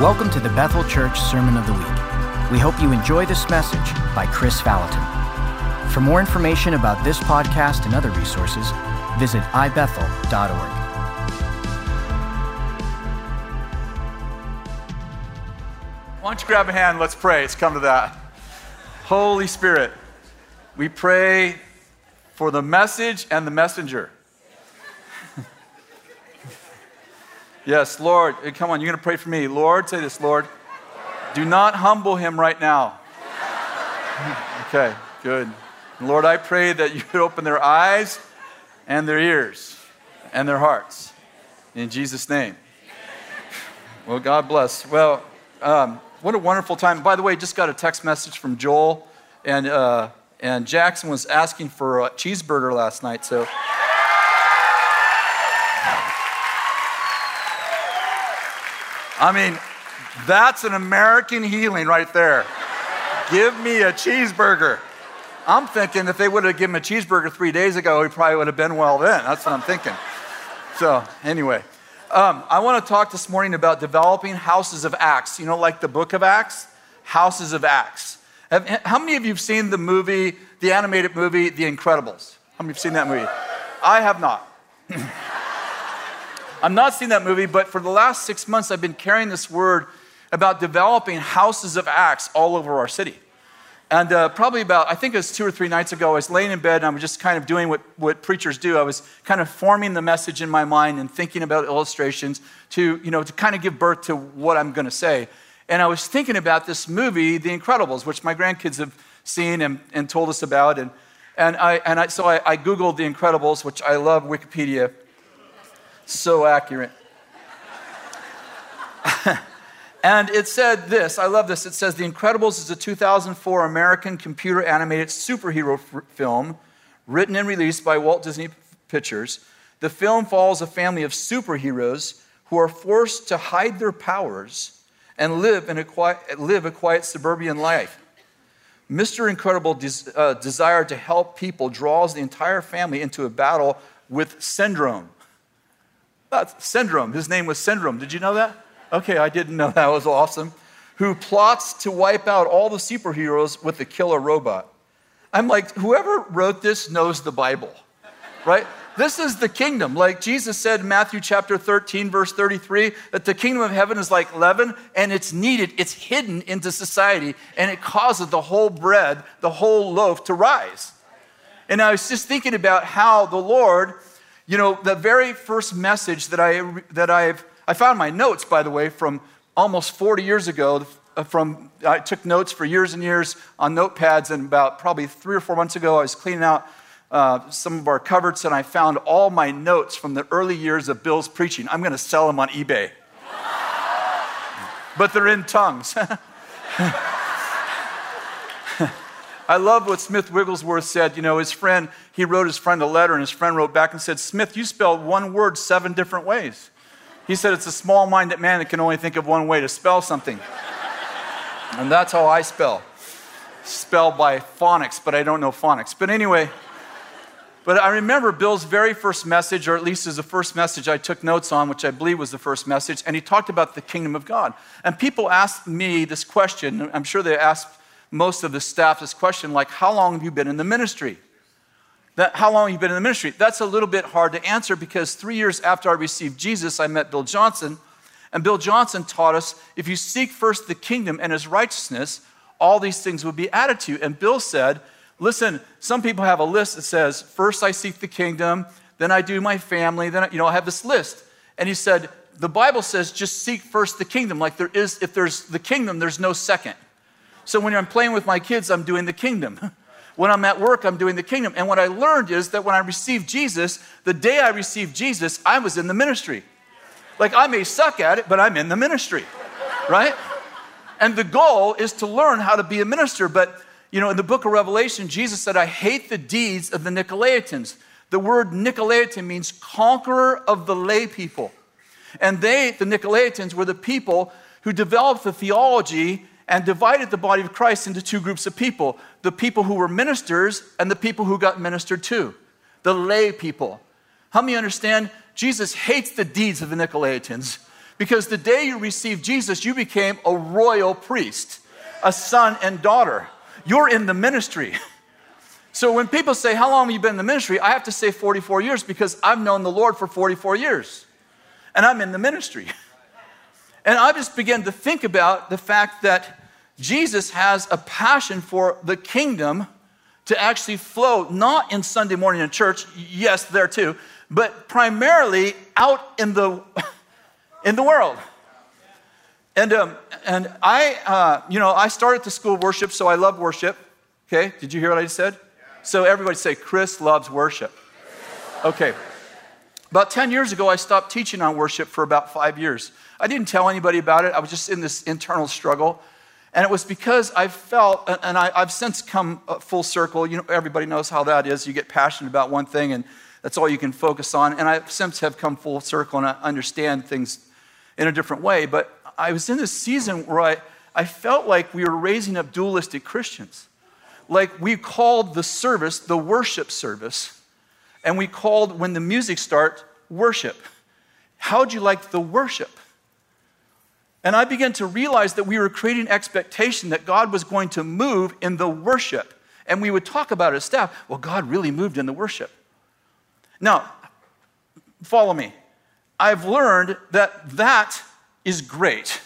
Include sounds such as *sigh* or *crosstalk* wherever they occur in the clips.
Welcome to the Bethel Church Sermon of the Week. We hope you enjoy this message by Kris Vallotton. For more information about this podcast and other resources, visit ibethel.org. Why don't you grab a hand? Let's pray. Let's come to that. Holy Spirit, we pray for the message and the messenger. Yes, Lord, come on, you're going to pray for me. Lord, say this, Lord, do not humble him right now. *laughs* okay, good. Lord, I pray that you would open their eyes and their ears and their hearts. In Jesus' name. Well, God bless. Well, um, what a wonderful time. By the way, just got a text message from Joel, and, uh, and Jackson was asking for a cheeseburger last night, so. I mean, that's an American healing right there. Give me a cheeseburger. I'm thinking if they would have given him a cheeseburger three days ago, he probably would have been well then. That's what I'm thinking. So, anyway, um, I want to talk this morning about developing houses of Acts. You know, like the book of Acts? Houses of Acts. Have, how many of you have seen the movie, the animated movie, The Incredibles? How many of you've seen that movie? I have not. *laughs* I've not seeing that movie, but for the last six months, I've been carrying this word about developing houses of Acts all over our city. And uh, probably about, I think it was two or three nights ago, I was laying in bed and I was just kind of doing what, what preachers do. I was kind of forming the message in my mind and thinking about illustrations to, you know, to kind of give birth to what I'm going to say. And I was thinking about this movie, The Incredibles, which my grandkids have seen and, and told us about. And, and, I, and I, so I, I Googled The Incredibles, which I love Wikipedia. So accurate. *laughs* And it said this I love this. It says The Incredibles is a 2004 American computer animated superhero f- film written and released by Walt Disney Pictures. The film follows a family of superheroes who are forced to hide their powers and live, in a quiet, live a quiet suburban life. Mr. Incredible des, uh, desire to help people draws the entire family into a battle with Syndrome. That's Syndrome. His name was Syndrome. Did you know that? Okay, I didn't know *laughs* that was awesome. Who plots to wipe out all the superheroes with the killer robot. I'm like, whoever wrote this knows the Bible, right? This is the kingdom. Like Jesus said in Matthew chapter 13, verse 33, that the kingdom of heaven is like leaven and it's needed, it's hidden into society, and it causes the whole bread, the whole loaf to rise. And I was just thinking about how the Lord, you know, the very first message that I that I've I found my notes, by the way, from almost 40 years ago. Uh, from I took notes for years and years on notepads, and about probably three or four months ago, I was cleaning out uh, some of our cupboards, and I found all my notes from the early years of Bill's preaching. I'm going to sell them on eBay, *laughs* but they're in tongues. *laughs* I love what Smith Wigglesworth said. You know, his friend, he wrote his friend a letter, and his friend wrote back and said, Smith, you spelled one word seven different ways. He said it's a small minded man that can only think of one way to spell something. *laughs* And that's how I spell. Spelled by phonics, but I don't know phonics. But anyway, but I remember Bill's very first message, or at least is the first message I took notes on, which I believe was the first message, and he talked about the kingdom of God. And people asked me this question, I'm sure they asked most of the staff this question, like, how long have you been in the ministry? That, how long have you've been in the ministry? That's a little bit hard to answer because three years after I received Jesus, I met Bill Johnson. And Bill Johnson taught us if you seek first the kingdom and his righteousness, all these things will be added to you. And Bill said, Listen, some people have a list that says, First I seek the kingdom, then I do my family, then I, you know, I have this list. And he said, The Bible says just seek first the kingdom. Like there is, if there's the kingdom, there's no second. So when I'm playing with my kids, I'm doing the kingdom. *laughs* When I'm at work, I'm doing the kingdom. And what I learned is that when I received Jesus, the day I received Jesus, I was in the ministry. Like I may suck at it, but I'm in the ministry, *laughs* right? And the goal is to learn how to be a minister. But, you know, in the book of Revelation, Jesus said, I hate the deeds of the Nicolaitans. The word Nicolaitan means conqueror of the lay people. And they, the Nicolaitans, were the people who developed the theology and divided the body of Christ into two groups of people the people who were ministers and the people who got ministered to, the lay people. How many understand? Jesus hates the deeds of the Nicolaitans Because the day you received Jesus, you became a royal priest, a son and daughter. You're in the ministry. So when people say, How long have you been in the ministry? I have to say 44 years because I've known the Lord for 44 years. And I'm in the ministry. *laughs* And I just began to think about the fact that Jesus has a passion for the kingdom to actually flow, not in Sunday morning in church, yes, there too, but primarily out in the, *laughs* in the world. And, um, and I, uh, you know, I started the school worship, so I love worship. Okay, did you hear what I just said? So everybody say, Kris loves worship. Okay. About 10 years ago, I stopped teaching on worship for about five years. I didn't tell anybody about it. I was just in this internal struggle. And it was because I felt, and I, have since come uh, full circle. You know, everybody knows how that is. You get passionate about one thing, and that's all you can focus on. And I since have come full circle, and I understand things in a different way. But I was in this season where I, I felt like we were raising up dualistic Christians. Like we called the service the worship service, and we called when the music starts worship. How'd you like the worship? And I began to realize that we were creating expectation that God was going to move in the worship. And we would talk about as staff. Well, God really moved in the worship. Now, follow me. I've learned that that is great.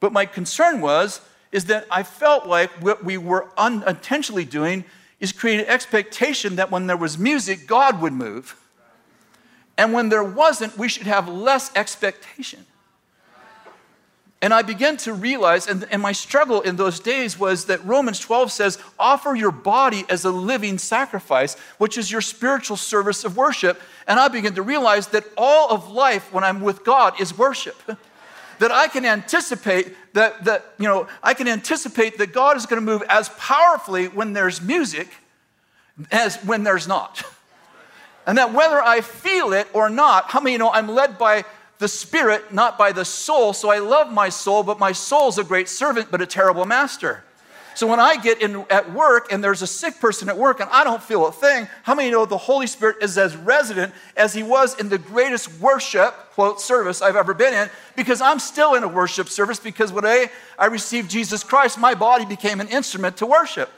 But my concern was is that I felt like what we were unintentionally doing is creating expectation that when there was music, God would move. And when there wasn't, we should have less expectation. And I began to realize, and, and, my struggle in those days was that Romans 12 says, offer your body as a living sacrifice, which is your spiritual service of worship. And I began to realize that all of life when I'm with God is worship. *laughs* that I can anticipate that, that, you know, I can anticipate that God is going to move as powerfully when there's music as when there's not. *laughs* And that whether I feel it or not, how many you know I'm led by the spirit, not by the soul. So I love my soul, but my soul's a great servant, but a terrible master. So when I get in at work and there's a sick person at work and I don't feel a thing, how many know the Holy Spirit is as resident as he was in the greatest worship, quote, service I've ever been in? Because I'm still in a worship service because when I, I received Jesus Christ, my body became an instrument to worship.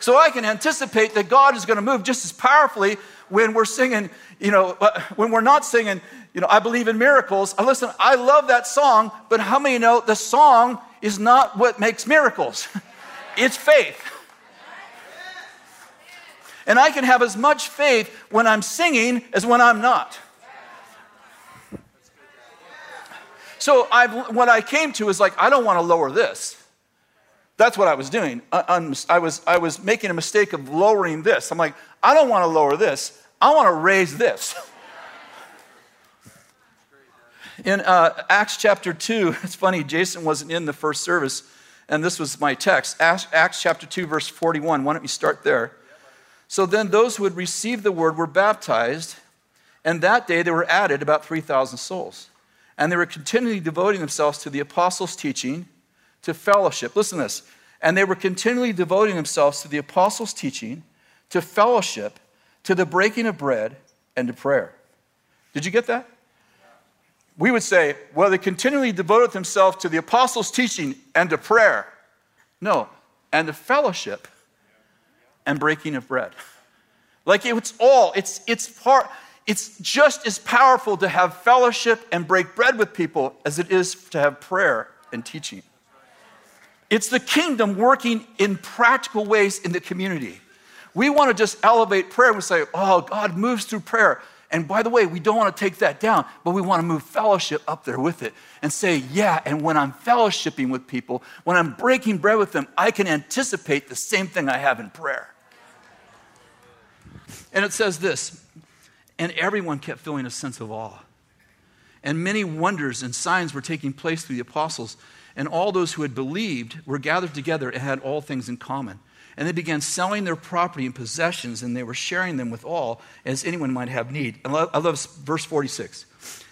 So I can anticipate that God is going to move just as powerfully when we're singing, you know, uh, when we're not singing, you know, I believe in miracles. Listen, I love that song, but how many know the song is not what makes miracles? *laughs* it's faith. And I can have as much faith when I'm singing as when I'm not. So I've, what I came to is like, I don't want to lower this. That's what I was doing. I, I, was, I was making a mistake of lowering this. I'm like, I don't want to lower this. I want to raise this. In uh, Acts chapter 2, *laughs* it's funny, Jason wasn't in the first service, and this was my text. Acts, Acts chapter 2, verse 41. Why don't we start there? So then those who had received the word were baptized, and that day there were added about 3,000 souls. And they were continually devoting themselves to the apostles' teaching, to fellowship. Listen to this. And they were continually devoting themselves to the apostles' teaching, to fellowship, to the breaking of bread, and to prayer. Did you get that? we would say, well, they continually devoted themselves to the apostles' teaching and to prayer. No, and to fellowship and breaking of bread. Like it's all, it's, it's part, it's just as powerful to have fellowship and break bread with people as it is to have prayer and teaching. It's the kingdom working in practical ways in the community. We want to just elevate prayer we say, oh, God moves through prayer. And by the way, we don't want to take that down, but we want to move fellowship up there with it and say, yeah, and when I'm fellowshipping with people, when I'm breaking bread with them, I can anticipate the same thing I have in prayer. And it says this, and everyone kept feeling a sense of awe. And many wonders and signs were taking place through the apostles, and all those who had believed were gathered together and had all things in common. And they began selling their property and possessions, and they were sharing them with all as anyone might have need. I love, I love verse 46.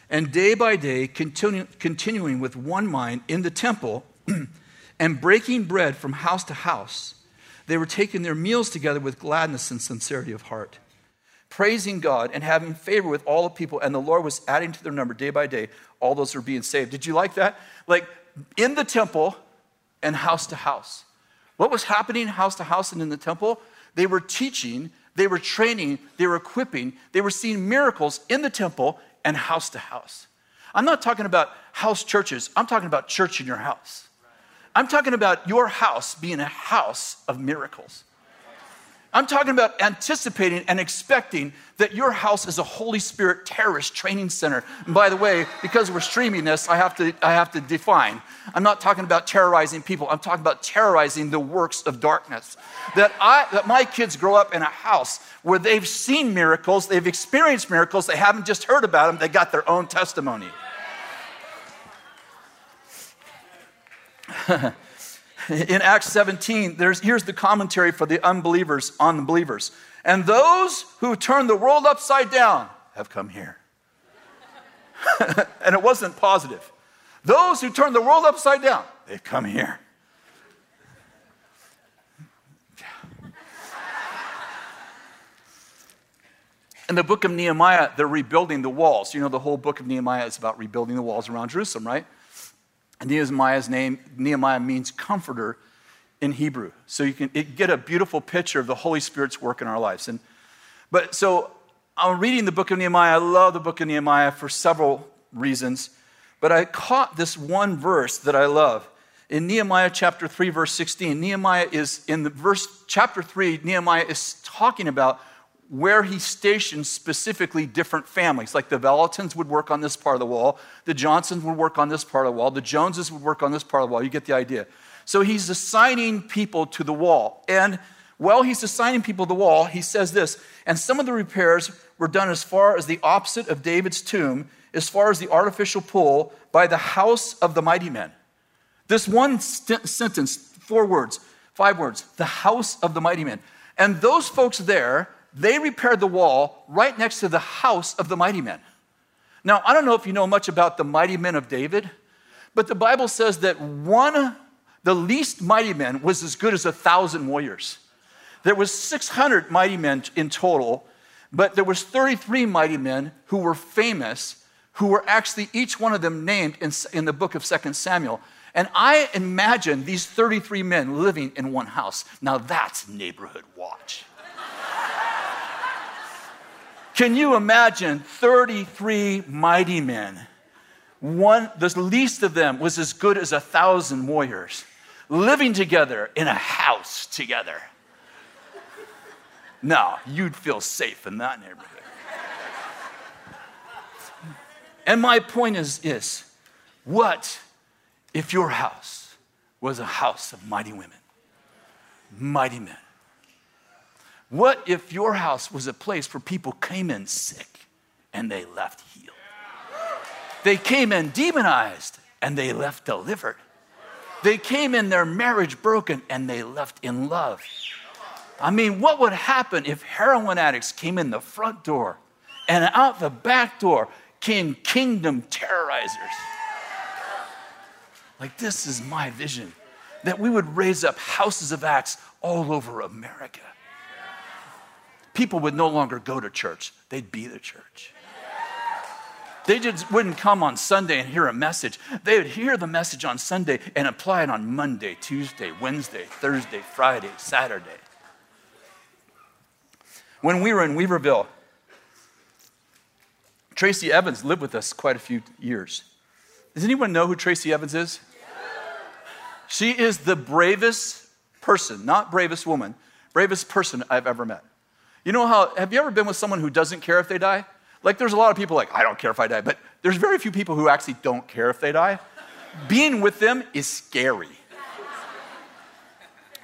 And day by day, continu- continuing with one mind in the temple *clears throat* and breaking bread from house to house, they were taking their meals together with gladness and sincerity of heart, praising God and having favor with all the people, and the Lord was adding to their number day by day all those who were being saved. Did you like that? Like in the temple and house to house. What was happening house to house and in the temple? They were teaching, they were training, they were equipping, they were seeing miracles in the temple and house to house. I'm not talking about house churches, I'm talking about church in your house. I'm talking about your house being a house of miracles. I'm talking about anticipating and expecting that your house is a Holy Spirit terrorist training center. And by the way, because we're streaming this, I have to, I have to define. I'm not talking about terrorizing people, I'm talking about terrorizing the works of darkness. That, I, that my kids grow up in a house where they've seen miracles, they've experienced miracles, they haven't just heard about them, they got their own testimony. *laughs* *laughs* in Acts 17, there's, here's the commentary for the unbelievers on the believers. And those who turn the world upside down have come here. *laughs* and it wasn't positive. Those who turn the world upside down, they've come here. *laughs* In the book of Nehemiah, they're rebuilding the walls. You know, the whole book of Nehemiah is about rebuilding the walls around Jerusalem, right? Nehemiah's name, Nehemiah means comforter in Hebrew. So you can get a beautiful picture of the Holy Spirit's work in our lives. And, but so I'm reading the book of Nehemiah. I love the book of Nehemiah for several reasons. But I caught this one verse that I love. In Nehemiah chapter 3, verse 16, Nehemiah is in the verse chapter 3, Nehemiah is talking about where he stationed specifically different families. Like the Vallottons would work on this part of the wall, the Johnsons would work on this part of the wall, the Joneses would work on this part of the wall. You get the idea. So he's assigning people to the wall. And while he's assigning people to the wall, he says this And some of the repairs were done as far as the opposite of David's tomb, as far as the artificial pool, by the house of the mighty men. This one st- sentence, four words, five words, the house of the mighty men. And those folks there, they repaired the wall right next to the house of the mighty men. Now, I don't know if you know much about the mighty men of David, but the Bible says that one, the least mighty men, was as good as a thousand warriors. There was 600 mighty men in total, but there was 33 mighty men who were famous, who were actually each one of them named in, in the book of 2 Samuel. And I imagine these 33 men living in one house. Now that's neighborhood watch. Can you imagine 33 mighty men? One, the least of them was as good as a thousand warriors living together in a house together. No, you'd feel safe in that neighborhood. And my point is what if your house was a house of mighty women, mighty men? What if your house was a place where people came in sick and they left healed? They came in demonized and they left delivered. They came in their marriage broken and they left in love. I mean, what would happen if heroin addicts came in the front door and out the back door came kingdom terrorizers? Like, this is my vision that we would raise up houses of acts all over America people would no longer go to church, they'd be the church. They just wouldn't come on Sunday and hear a message. They would hear the message on Sunday and apply it on Monday, Tuesday, Wednesday, Thursday, Friday, Saturday. When we were in Weaverville, Tracy Evans lived with us quite a few years. Does anyone know who Tracy Evans is? She is the bravest person, not bravest woman, bravest person I've ever met. You know how, have you ever been with someone who doesn't care if they die? Like, there's a lot of people like, I don't care if I die, but there's very few people who actually don't care if they die. Being with them is scary.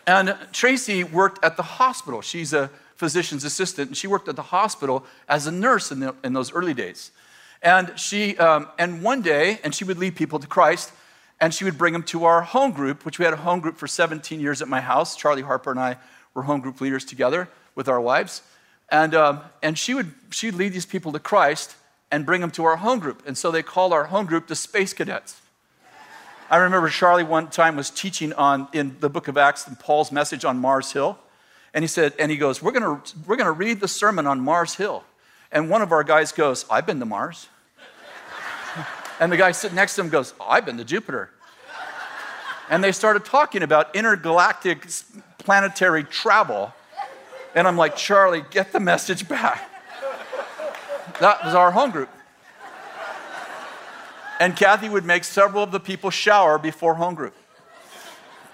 And Tracy worked at the hospital. She's a physician's assistant, and she worked at the hospital as a nurse in, the, in those early days. And she, um, and one day, and she would lead people to Christ, and she would bring them to our home group, which we had a home group for 17 years at my house. Charlie Harper and I were home group leaders together with our wives. And, um, and she would she'd lead these people to Christ and bring them to our home group. And so they called our home group the Space Cadets. I remember Charlie one time was teaching on in the book of Acts and Paul's message on Mars Hill. And he said, and he goes, we're gonna, we're gonna read the sermon on Mars Hill. And one of our guys goes, I've been to Mars. *laughs* and the guy sitting next to him goes, oh, I've been to Jupiter. And they started talking about intergalactic planetary travel. And I'm like, Charlie, get the message back. That was our home group. And Kathy would make several of the people shower before home group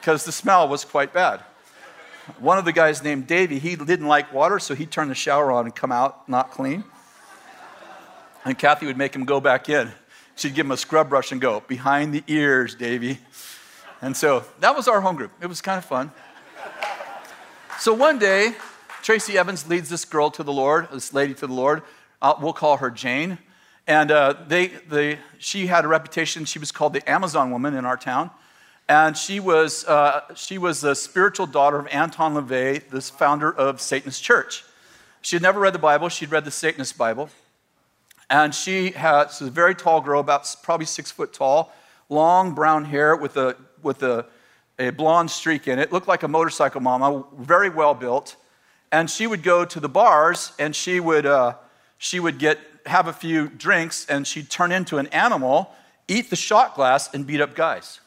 because the smell was quite bad. One of the guys named Davey, he didn't like water, so he'd turn the shower on and come out not clean. And Kathy would make him go back in. She'd give him a scrub brush and go, behind the ears, Davey. And so that was our home group. It was kind of fun. So one day, Tracy Evans leads this girl to the Lord, this lady to the Lord. Uh, we'll call her Jane. And uh, they, they, she had a reputation. She was called the Amazon woman in our town. And she was, uh, she was the spiritual daughter of Anton LaVey, this founder of Satanist Church. She had never read the Bible, she'd read the Satanist Bible. And she had, a very tall girl, about probably six foot tall, long brown hair with a, with a, a blonde streak in it. Looked like a motorcycle mama, very well built. And she would go to the bars and she would, uh, she would get have a few drinks and she'd turn into an animal, eat the shot glass, and beat up guys.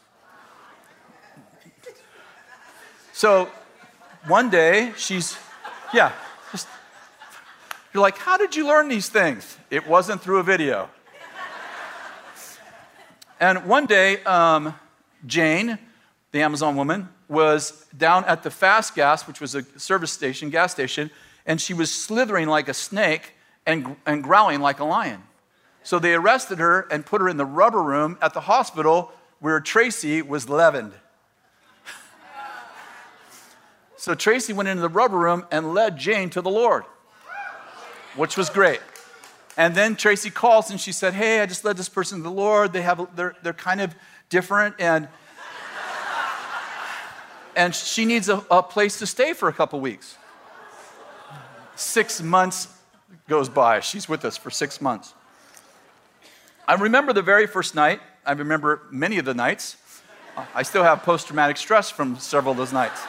So one day she's, yeah, just, you're like, how did you learn these things? It wasn't through a video. And one day, um, Jane, the Amazon woman, was down at the Fast Gas, which was a service station, gas station, and she was slithering like a snake and, and growling like a lion. So they arrested her and put her in the rubber room at the hospital where Tracy was leavened. *laughs* so Tracy went into the rubber room and led Jane to the Lord, which was great. And then Tracy calls and she said, Hey, I just led this person to the Lord. They have, they're, they're kind of different and, and she needs a, a place to stay for a couple weeks. Six months goes by. She's with us for six months. I remember the very first night. I remember many of the nights. I still have post traumatic stress from several of those nights.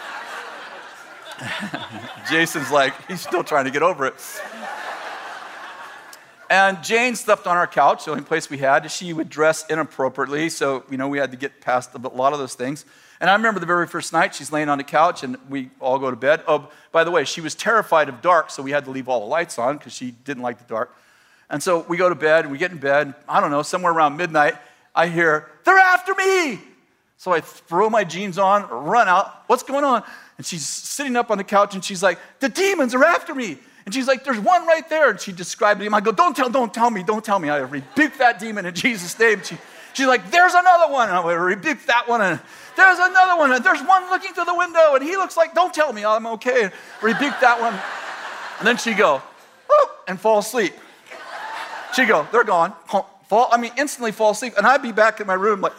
*laughs* Jason's like, he's still trying to get over it. And Jane slept on our couch, the only place we had. She would dress inappropriately, so you know we had to get past a lot of those things. And I remember the very first night she's laying on the couch and we all go to bed. Oh, by the way, she was terrified of dark, so we had to leave all the lights on because she didn't like the dark. And so we go to bed and we get in bed. I don't know, somewhere around midnight, I hear, They're after me! So I throw my jeans on, run out. What's going on? And she's sitting up on the couch and she's like, The demons are after me. And she's like, There's one right there. And she described him. I go, Don't tell, don't tell me, don't tell me. I rebuke that demon in Jesus' name. She, she's like, There's another one. And I rebuke that one. And there's another one. And there's one looking through the window. And he looks like, Don't tell me, I'm okay. And rebuke that one. And then she go, and fall asleep. She go, They're gone. Fall, I mean, instantly fall asleep. And I'd be back in my room like,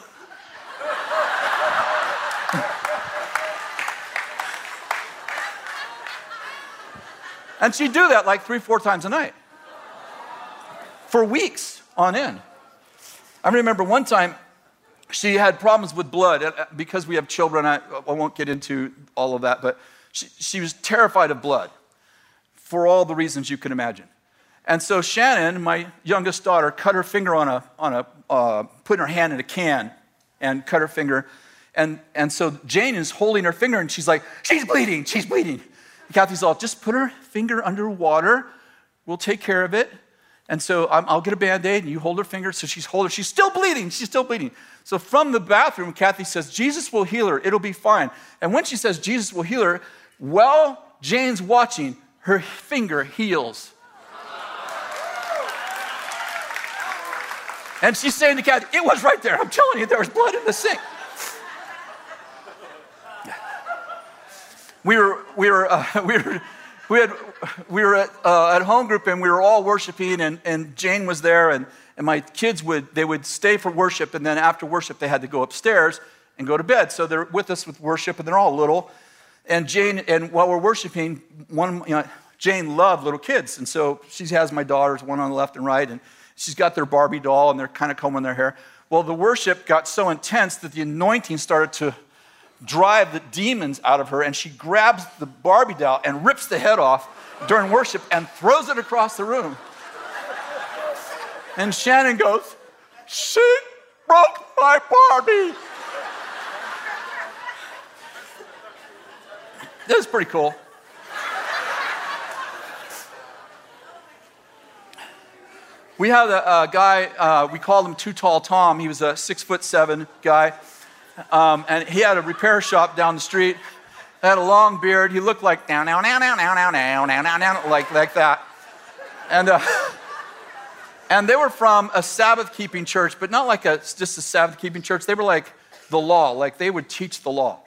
And she'd do that like three, four times a night for weeks on end. I remember one time she had problems with blood uh, because we have children. I, I won't get into all of that, but she, she was terrified of blood for all the reasons you can imagine. And so Shannon, my youngest daughter, cut her finger on a, on a uh, put her hand in a can and cut her finger. And, and so Jane is holding her finger and she's like, she's bleeding, she's bleeding. Kathy's all, just put her finger under water. We'll take care of it. And so i will get a band aid and you hold her finger. So she's holding, she's still bleeding. She's still bleeding. So from the bathroom, Kathy says, Jesus will heal her. It'll be fine. And when she says Jesus will heal her, well, Jane's watching, her finger heals. And she's saying to Kathy, It was right there. I'm telling you, there was blood in the sink. We were, we were, uh, *laughs* we were, we, had, we were at, uh, at home group and we were all worshiping and, and Jane was there and, and my kids would, they would stay for worship and then after worship they had to go upstairs and go to bed. So they're with us with worship and they're all little. And Jane, and while we're worshiping, one, you know, Jane loved little kids. And so she has my daughters, one on the left and right, and she's got their Barbie doll and they're kind of combing their hair. Well, the worship got so intense that the anointing started to drive the demons out of her, and she grabs the Barbie doll and rips the head off during worship and throws it across the room. And Shannon goes, She broke my Barbie. This is pretty cool. We had a, a guy, uh, we called him Too Tall Tom. He was a six foot seven guy. Um, and he had a repair shop down the street. Had a long beard. He looked like now, now, now, now, now, now, now, now, now, now, like, like that. And, uh, *laughs* and they were from a Sabbath keeping church, but not like a, just a Sabbath keeping church. They were like the law, like they would teach the law.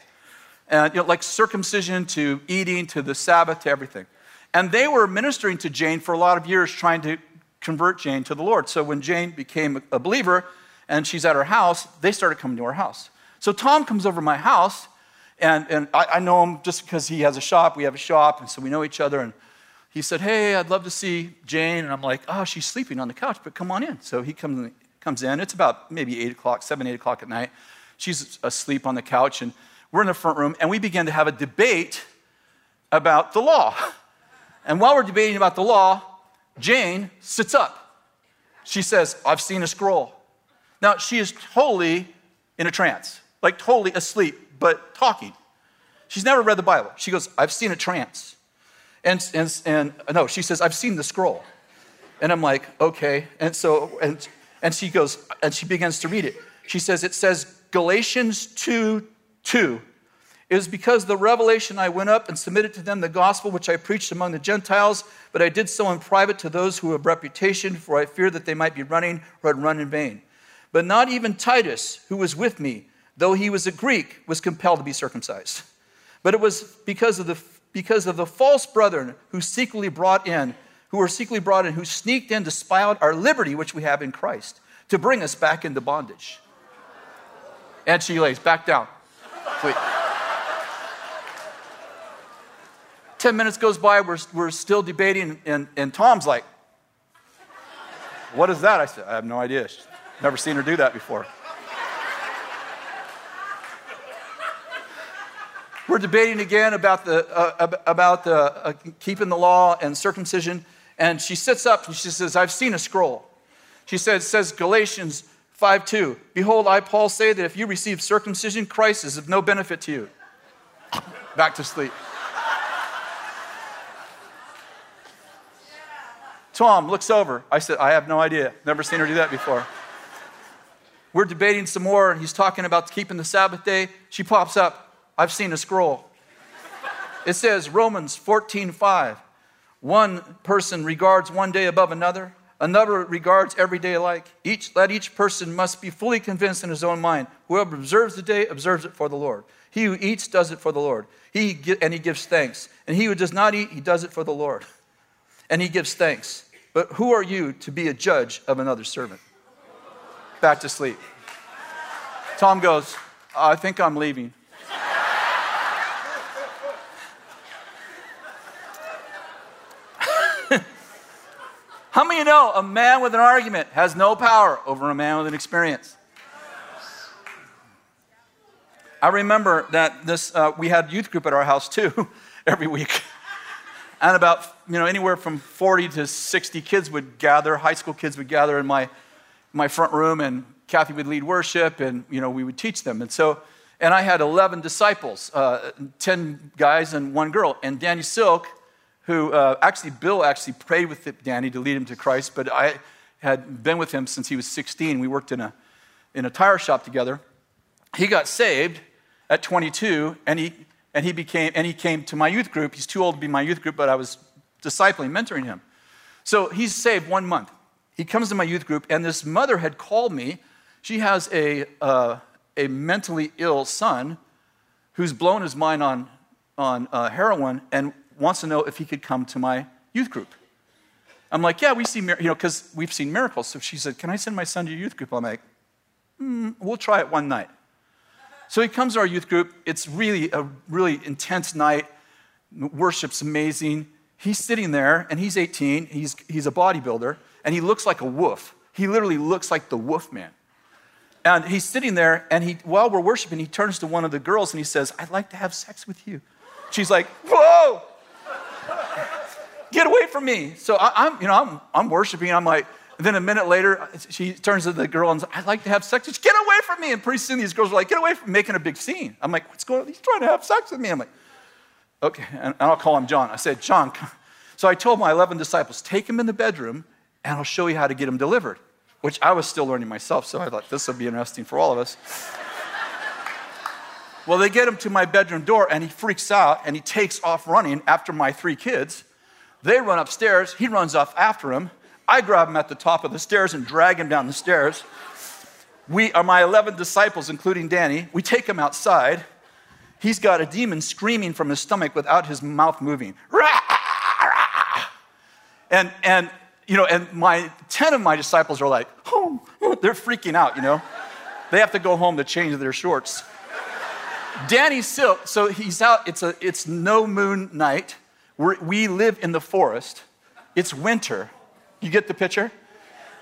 And, you know, like circumcision to eating to the Sabbath to everything. And they were ministering to Jane for a lot of years, trying to convert Jane to the Lord. So when Jane became a believer and she's at her house, they started coming to her house. So Tom comes over to my house, and, and I, I know him just because he has a shop. We have a shop, and so we know each other. And he said, Hey, I'd love to see Jane. And I'm like, Oh, she's sleeping on the couch, but come on in. So he comes, comes in. It's about maybe 8 o'clock, 7, 8 o'clock at night. She's asleep on the couch, and we're in the front room, and we begin to have a debate about the law. *laughs* And while we're debating about the law, Jane sits up. She says, I've seen a scroll. Now, she is totally in a trance, like totally asleep, but talking. She's never read the Bible. She goes, I've seen a trance. And, and, and no, she says, I've seen the scroll. And I'm like, okay. And so, and, and she goes, and she begins to read it. She says, it says Galatians 2 2 it was because the revelation I went up and submitted to them the gospel which I preached among the Gentiles, but I did so in private to those who have reputation, for I feared that they might be running or had run in vain. But not even Titus, who was with me, though he was a Greek, was compelled to be circumcised. But it was because of the, because of the false brethren who secretly brought in, who were secretly brought in, who sneaked in to spy out our liberty which we have in Christ, to bring us back into bondage. And she lays back down. Wait. 10 minutes goes by, we're, we're still debating, and, and Tom's like, What is that? I said, I have no idea. Never seen her do that before. We're debating again about, the, uh, about the, uh, keeping the law and circumcision, and she sits up and she says, I've seen a scroll. She says, says Galatians 5 2, Behold, I, Paul, say that if you receive circumcision, Christ is of no benefit to you. *laughs* Back to sleep. Tom looks over. I said, I have no idea. Never seen her do that before. We're debating some more, and he's talking about keeping the Sabbath day. She pops up. I've seen a scroll. It says Romans 14 5. One person regards one day above another, another regards every day alike. Each, let each person must be fully convinced in his own mind. Whoever observes the day observes it for the Lord. He who eats does it for the Lord. He, and he gives thanks. And he who does not eat, he does it for the Lord. *laughs* And he gives thanks. But who are you to be a judge of another servant? Back to sleep. Tom goes, I think I'm leaving. How many of you know a man with an argument has no power over a man with an experience? I remember that this uh, we had youth group at our house too *laughs* every week. And about you know anywhere from 40 to 60 kids would gather high school kids would gather in my my front room and kathy would lead worship and you know we would teach them. And so and i had 11 disciples uh, 10 guys and one girl. And danny silk who uh, actually bill actually prayed with danny to lead him to christ but i had been with him since he was 16 we worked in a in a tire shop together. He got saved at 22 and he and he became and he came to my youth group. He's too old to be my youth group but i was discipling mentoring him. So he's saved one month. He comes to my youth group and this mother had called me. She has a, uh, a mentally ill son who's blown his mind on, on uh, heroin and wants to know if he could come to my youth group i'm like yeah we see you know because we've seen miracles so she said can i send my son to your youth group i'm like mm, we'll try it one night so he comes to our youth group. It's really a really intense night. Worship's amazing. He's sitting there, and he's 18. He's, he's a bodybuilder, and he looks like a wolf. He literally looks like the wolf man. And he's sitting there, and he, while we're worshiping, he turns to one of the girls and he says, I'd like to have sex with you. She's like, Whoa! Get away from me. So I, am you know, I'm, I'm worshiping. I'm like, then a minute later, she turns to the girl and says, I'd like to have sex. She's, get away from me. And pretty soon these girls are like, get away from me, making a big scene. I'm like, what's going on? He's trying to have sex with me. I'm like, okay. And I'll call him John. I said, John. So I told my 11 disciples, take him in the bedroom and I'll show you how to get him delivered, which I was still learning myself. So I thought this would be interesting for all of us. well, they get him to my bedroom door and he freaks out and he takes off running after my three kids. They run upstairs. He runs off after him. I grab him at the top of the stairs and drag him down the stairs. We are my 11 disciples, including Danny. We take him outside. He's got a demon screaming from his stomach without his mouth moving. And, and, you know, and my 10 of my disciples are like, oh, they're freaking out, you know. They have to go home to change their shorts. Danny's still, so he's out, it's, a, it's no moon night. We're, we live in the forest. It's winter. You get the picture?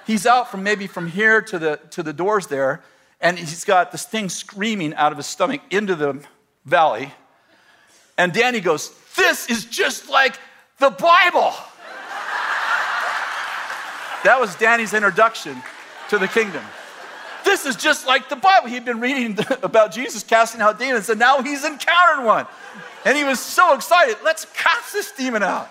He's out from maybe from here to the, to the doors there, and he's got this thing screaming out of his stomach into the valley. And Danny goes, This is just like the Bible. that was Danny's introduction to the kingdom. This is just like the Bible. He'd been reading *laughs* about Jesus casting out demons, and now he's encountered one. And he was so excited. Let's cast this demon out.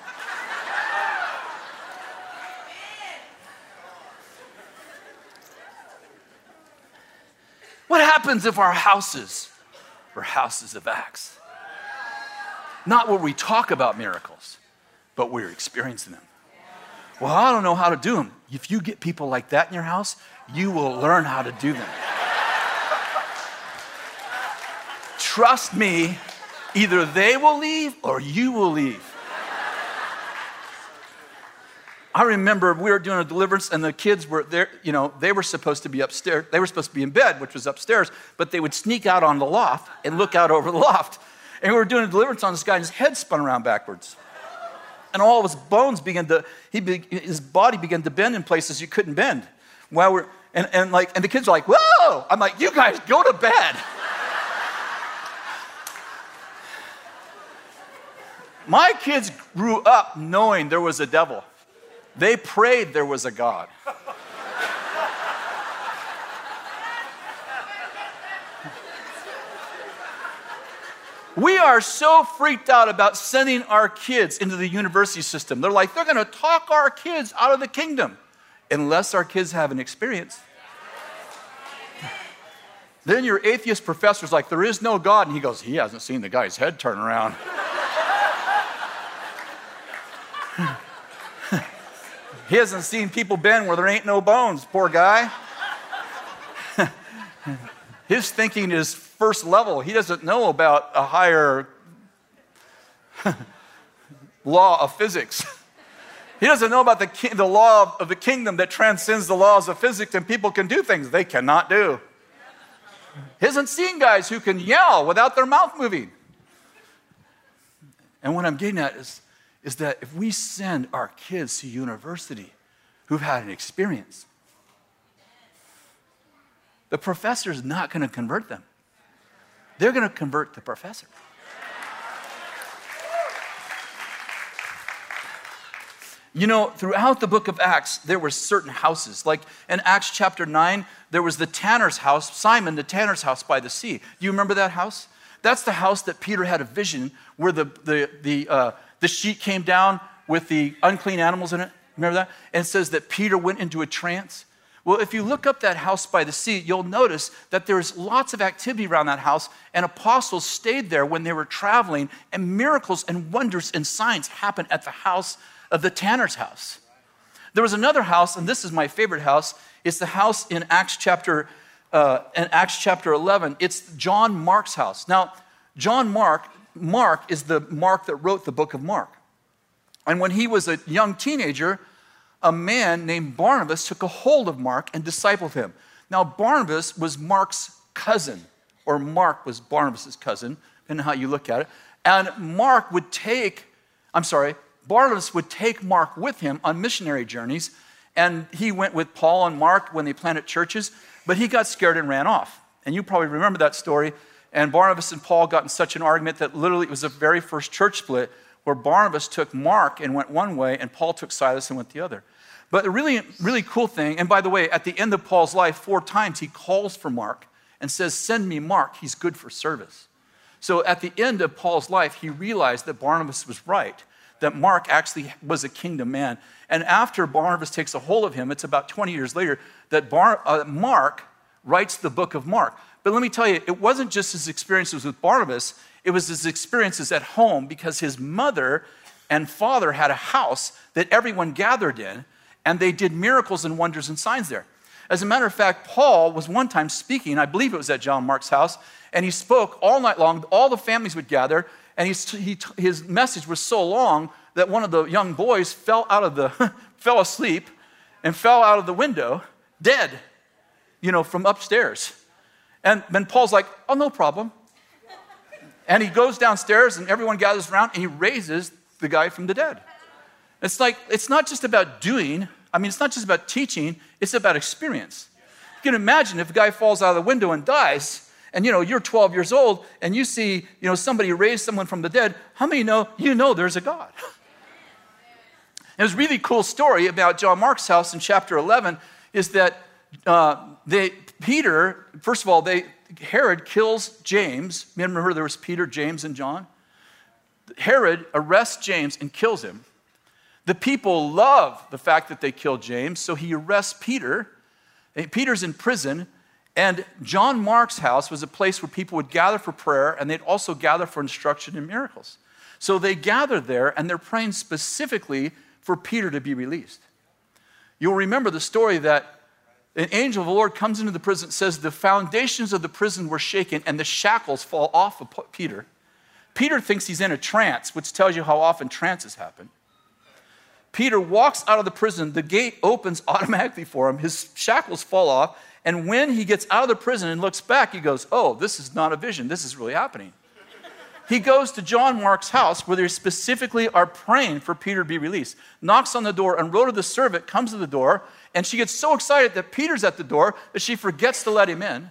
What happens if our houses were houses of Acts? Not where we talk about miracles, but we're experiencing them. Well, I don't know how to do them. If you get people like that in your house, you will learn how to do them. Trust me, either they will leave or you will leave. I remember we were doing a deliverance and the kids were there, you know, they were supposed to be upstairs. They were supposed to be in bed, which was upstairs, but they would sneak out on the loft and look out over the loft. And we were doing a deliverance on this guy and his head spun around backwards. And all of his bones began to, he be, his body began to bend in places you couldn't bend. While we're, and, and like, and the kids are like, whoa! I'm like, you guys go to bed. My kids grew up knowing there was a devil. They prayed there was a God. we are so freaked out about sending our kids into the university system. They're like, they're going to talk our kids out of the kingdom unless our kids have an experience. Then your atheist professor's like, there is no God. And he goes, he hasn't seen the guy's head turn around. He hasn't seen people bend where there ain't no bones, poor guy. *laughs* His thinking is first level. He doesn't know about a higher *laughs* law of physics. *laughs* He doesn't know about the, ki- the law of the kingdom that transcends the laws of physics and people can do things they cannot do. He hasn't seen guys who can yell without their mouth moving. And what I'm getting at is is that if we send our kids to university who've had an experience, the professor is not going to convert them. They're going to convert the professor. You know, throughout the book of Acts, there were certain houses. Like in Acts chapter 9, there was the tanner's house, Simon, the tanner's house by the sea. Do you remember that house? That's the house that Peter had a vision where the, the, the, uh, the sheet came down with the unclean animals in it. Remember that? And it says that Peter went into a trance. Well, if you look up that house by the sea, you'll notice that there's lots of activity around that house, and apostles stayed there when they were traveling, and miracles and wonders and signs happened at the house of the tanner's house. There was another house, and this is my favorite house. It's the house in Acts chapter, uh, in Acts chapter 11. It's John Mark's house. Now, John Mark Mark is the Mark that wrote the book of Mark. And when he was a young teenager, a man named Barnabas took a hold of Mark and discipled him. Now, Barnabas was Mark's cousin, or Mark was Barnabas' cousin, depending on how you look at it. And Mark would take, I'm sorry, Barnabas would take Mark with him on missionary journeys. and he went with Paul and Mark when they planted churches, but he got scared and ran off. And you probably remember that story. And Barnabas and Paul got in such an argument that literally it was the very first church split where Barnabas took Mark and went one way, and Paul took Silas and went the other. But the really, really cool thing, and by the way, at the end of Paul's life, four times he calls for Mark and says, Send me Mark, he's good for service. So at the end of Paul's life, he realized that Barnabas was right, that Mark actually was a kingdom man. And after Barnabas takes a hold of him, it's about 20 years later that Bar- uh, Mark writes the book of Mark. But let me tell you, it wasn't just his experiences with Barnabas, it was his experiences at home because his mother and father had a house that everyone gathered in, and they did miracles and wonders and signs there. As a matter of fact, Paul was one time speaking, I believe it was at John Mark's house, and he spoke all night long. All the families would gather, and he, his message was so long that one of the young boys fell out of the, *laughs* fell asleep and fell out of the window, dead, you know, from upstairs. And then Paul's like, oh, no problem. And he goes downstairs and everyone gathers around and he raises the guy from the dead. It's like, it's not just about doing, I mean, it's not just about teaching, it's about experience. You can imagine if a guy falls out of the window and dies, and you know, you're 12 years old and you see, you know, somebody raise someone from the dead, how many know you know there's a God? It was a really cool story about John Mark's house in chapter 11 is that uh, they, Peter, first of all, they, Herod kills James. Remember, there was Peter, James, and John? Herod arrests James and kills him. The people love the fact that they killed James, so he arrests Peter. Eh, Peter's in prison, and John Mark's house was a place where people would gather for prayer and they'd also gather for instruction and miracles. So they gather there and they're praying specifically for Peter to be released. You'll remember the story that an angel of the Lord comes into the prison, says the foundations of the prison were shaken and the shackles fall off of Peter. Peter thinks he's in a trance, which tells you how often trances happen. Peter walks out of the prison, the gate opens *laughs* automatically for him, his shackles fall off, and when he gets out of the prison and looks back, he goes, Oh, this is not a vision, this is really happening *laughs* he goes to John Mark's house where they specifically are praying for Peter to be released. Knocks on the door, and Rhoda, the servant, comes to the door, and she gets so excited that Peter's at the door that she forgets to let him in.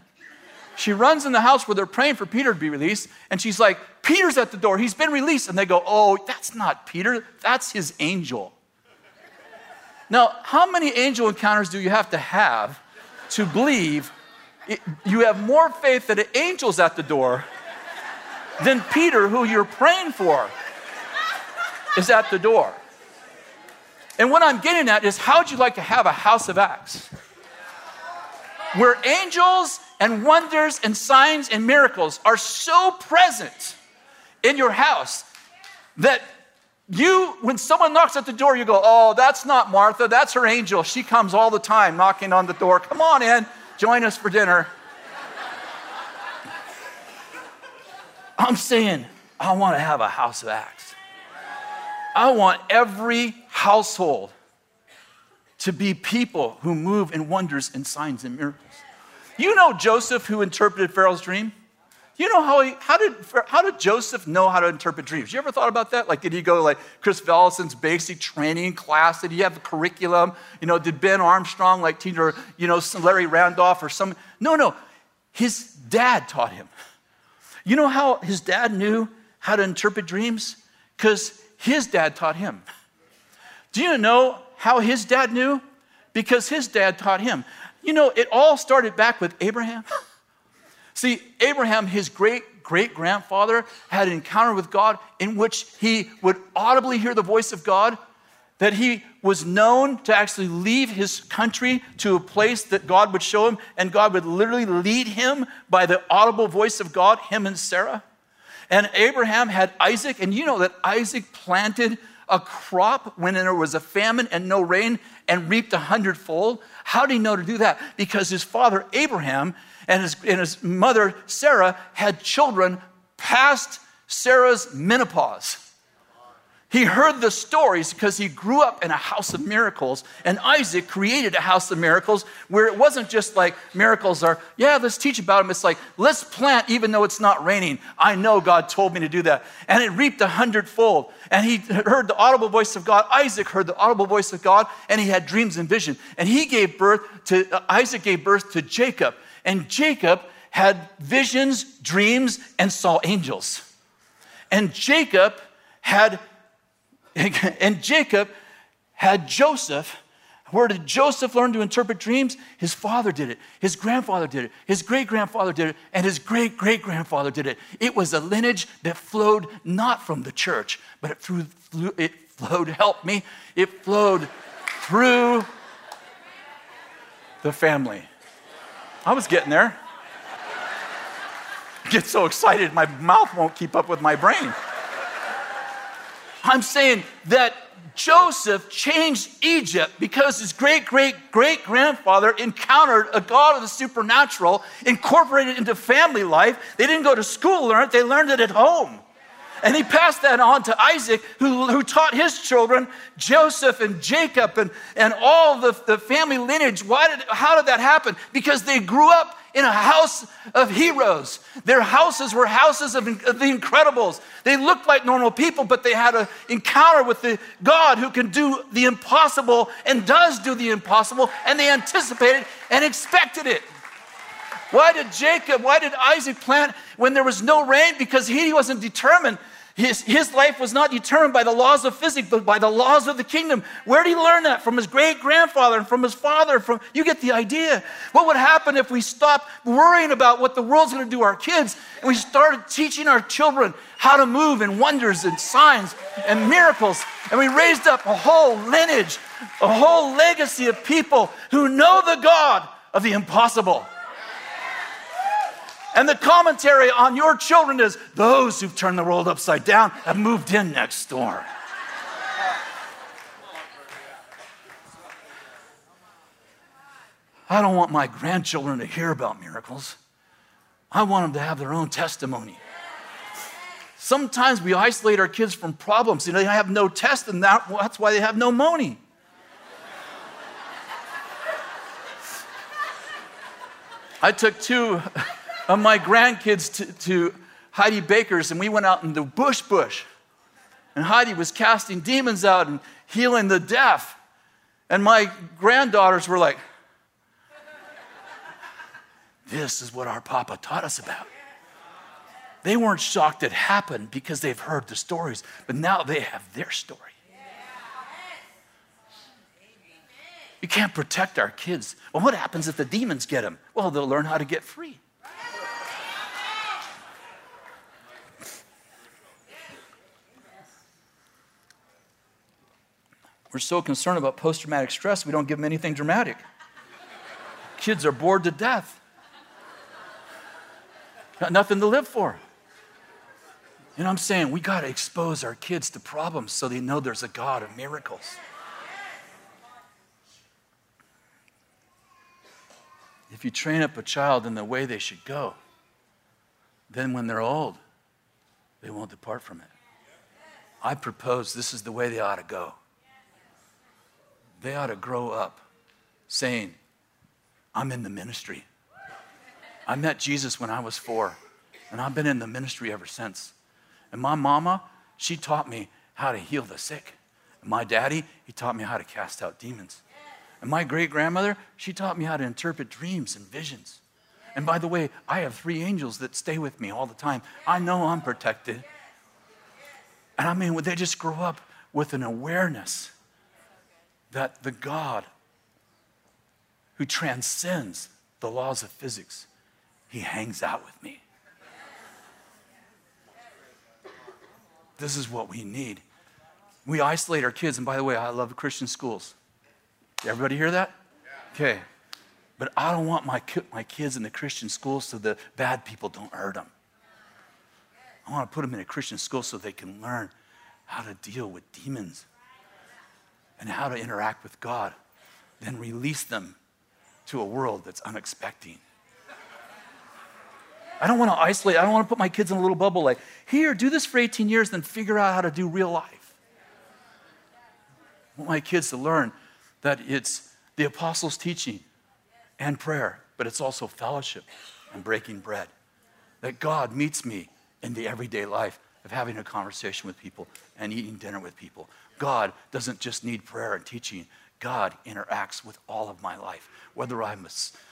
She runs in the house where they're praying for Peter to be released, and she's like, Peter's at the door, he's been released. And they go, Oh, that's not Peter, that's his angel. Now, how many angel encounters do you have to have to believe it, you have more faith that an angel's at the door than Peter, who you're praying for, is at the door. And what I'm getting at is how'd you like to have a house of Acts? Where angels and wonders and signs and miracles are so present in your house that you, when someone knocks at the door, you go, Oh, that's not Martha, that's her angel. She comes all the time knocking on the door. Come on in, join us for dinner. I'm saying, I want to have a house of Acts. I want every household to be people who move in wonders and signs and miracles. You know Joseph who interpreted Pharaoh's dream? You know how, he, how, did, how did Joseph know how to interpret dreams? You ever thought about that? Like, did he go to like Kris Vallotton's basic training class? Did he have a curriculum? You know, did Ben Armstrong like teach or, you know, Larry Randolph or some? No, no. His dad taught him. You know how his dad knew how to interpret dreams? Because his dad taught him. Do you know how his dad knew? Because his dad taught him. You know, it all started back with Abraham. *laughs* See, Abraham, his great great grandfather, had an encounter with God in which he would audibly hear the voice of God that he was known to actually leave his country to a place that God would show him, and God would literally lead him by the audible voice of God, him and Sarah. And Abraham had Isaac, and you know that Isaac planted a crop when there was a famine and no rain and reaped a hundredfold. How did he know to do that? Because his father Abraham and his, and his mother Sarah had children past Sarah's menopause. He heard the stories because he grew up in a house of miracles, and Isaac created a house of miracles where it wasn't just like miracles are, yeah, let's teach about them. It's like, let's plant even though it's not raining. I know God told me to do that. And it reaped a hundredfold. And he heard the audible voice of God. Isaac heard the audible voice of God, and he had dreams and vision. And he gave birth to, uh, Isaac gave birth to Jacob. And Jacob had visions, dreams, and saw angels. And Jacob had *laughs* and Jacob had Joseph. Where did Joseph learn to interpret dreams? His father did it. His grandfather did it. His great grandfather did it. And his great great grandfather did it. It was a lineage that flowed not from the church, but it, through, it flowed, help me, it flowed through the family. I was getting there. Get so excited, my mouth won't keep up with my brain. I'm saying that Joseph changed Egypt because his great great great grandfather encountered a God of the supernatural, incorporated into family life. They didn't go to school learn it, they learned it at home. And he passed that on to Isaac, who, who taught his children, Joseph and Jacob, and, and all the, the family lineage. Why did, how did that happen? Because they grew up in a house of heroes. Their houses were houses of, of the incredibles. They looked like normal people, but they had an encounter with the God who can do the impossible and does do the impossible, and they anticipated and expected it. Why did Jacob, why did Isaac plant when there was no rain? Because he wasn't determined his, his life was not determined by the laws of physics, but by the laws of the kingdom. Where did he learn that? From his great grandfather and from his father. From you get the idea. What would happen if we stopped worrying about what the world's going to do our kids and we started teaching our children how to move in wonders and signs and miracles? And we raised up a whole lineage, a whole legacy of people who know the God of the impossible. And the commentary on your children is those who've turned the world upside down have moved in next door. I don't want my grandchildren to hear about miracles. I want them to have their own testimony. Sometimes we isolate our kids from problems. You know, they have no test, and that, that's why they have no money. I took two *laughs* of my grandkids to, to Heidi Baker's, and we went out in the bush bush. And Heidi was casting demons out and healing the deaf. And my granddaughters were like, This is what our papa taught us about. They weren't shocked it happened because they've heard the stories, but now they have their story. You can't protect our kids. Well, what happens if the demons get them? Well, they'll learn how to get free. We're so concerned about post traumatic stress, we don't give them anything dramatic. Kids are bored to death. Got nothing to live for. You know I'm saying? We got to expose our kids to problems so they know there's a God of miracles. If you train up a child in the way they should go, then when they're old, they won't depart from it. I propose this is the way they ought to go they ought to grow up saying, I'm in the ministry. I met Jesus when I was four, and I've been in the ministry ever since. And my mama, she taught me how to heal the sick. And my daddy, he taught me how to cast out demons. And my great grandmother, she taught me how to interpret dreams and visions. And by the way, I have three angels that stay with me all the time. I know I'm protected. And I mean, would they just grow up with an awareness that the God who transcends the laws of physics, he hangs out with me. This is what we need. We isolate our kids, and by the way, I love Christian schools. Everybody hear that? Okay. But I don't want my, my kids in the Christian schools so the bad people don't hurt them. I want to put them in a Christian school so they can learn how to deal with demons and how to interact with God, then release them to a world that's unexpecting. I don't want to isolate. I don't want to put my kids in a little bubble like, here, do this for 18 years, then figure out how to do real life. I want my kids to learn that it's the apostles' teaching and prayer, but it's also fellowship and breaking bread. That God meets me in the everyday life of having a conversation with people and eating dinner with people. God doesn't just need prayer and teaching. God interacts with all of my life, whether I'm a,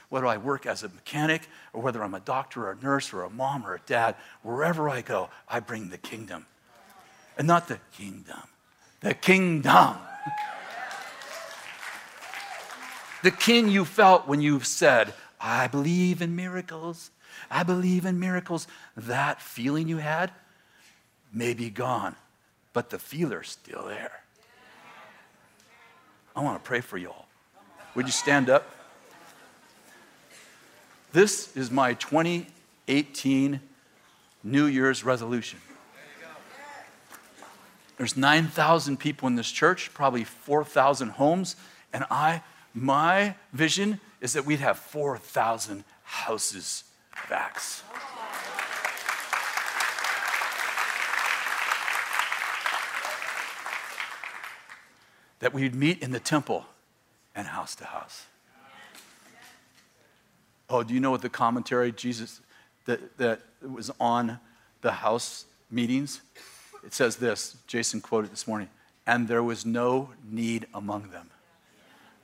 whether I work as a mechanic or whether I'm a doctor or a nurse or a mom or a dad, wherever I go, I bring the kingdom. And not the kingdom, the kingdom. the king you felt when you said, I believe in miracles. I believe in miracles. That feeling you had may be gone, but the feeler's still there. I want to pray for you all. Would you stand up? This is my 2018 New Year's resolution. There's 9,000 people in this church, probably 4,000 homes, and I my vision is that we'd have 4,000 houses Acts. That we'd meet in the temple and house to house. Oh, do you know what the commentary Jesus that, that was on the house meetings? It says this, Jason quoted this morning, and there was no need among them.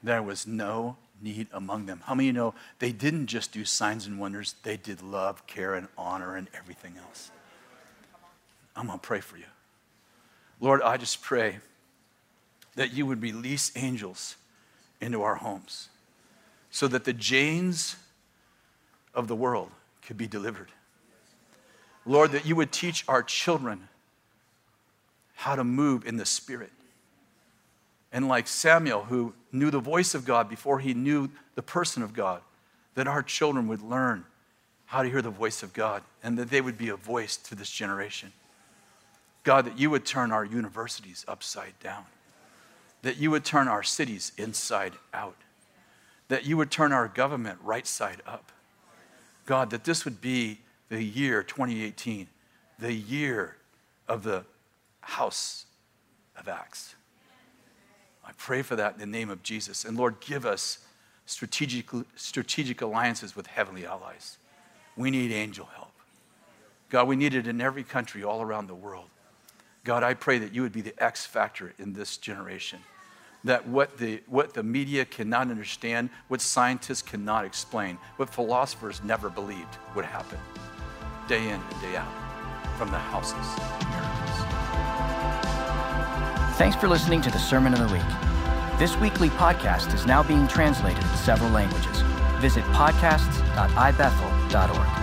There was no need among them. How many you know they didn't just do signs and wonders, they did love, care, and honor and everything else? I'm to pray for you. Lord, I just pray that you would release angels into our homes so that the Janes of the world could be delivered. Lord, that you would teach our children how to move in the Spirit. And like Samuel, who knew the voice of God before he knew the person of God, that our children would learn how to hear the voice of God and that they would be a voice to this generation. God, that you would turn our universities upside down that you would turn our cities inside out, that you would turn our government right side up. God, that this would be the year 2018, the year of the house of Acts. I pray for that in the name of Jesus. And Lord, give us strategic, strategic alliances with heavenly allies. We need angel help. God, we need it in every country all around the world. God, I pray that you would be the X factor in this generation. That what the, what the media cannot understand, what scientists cannot explain, what philosophers never believed would happen day in and day out from the houses of miracles. Thanks for listening to the Sermon of the Week. This weekly podcast is now being translated in several languages. Visit podcasts.ibethel.org.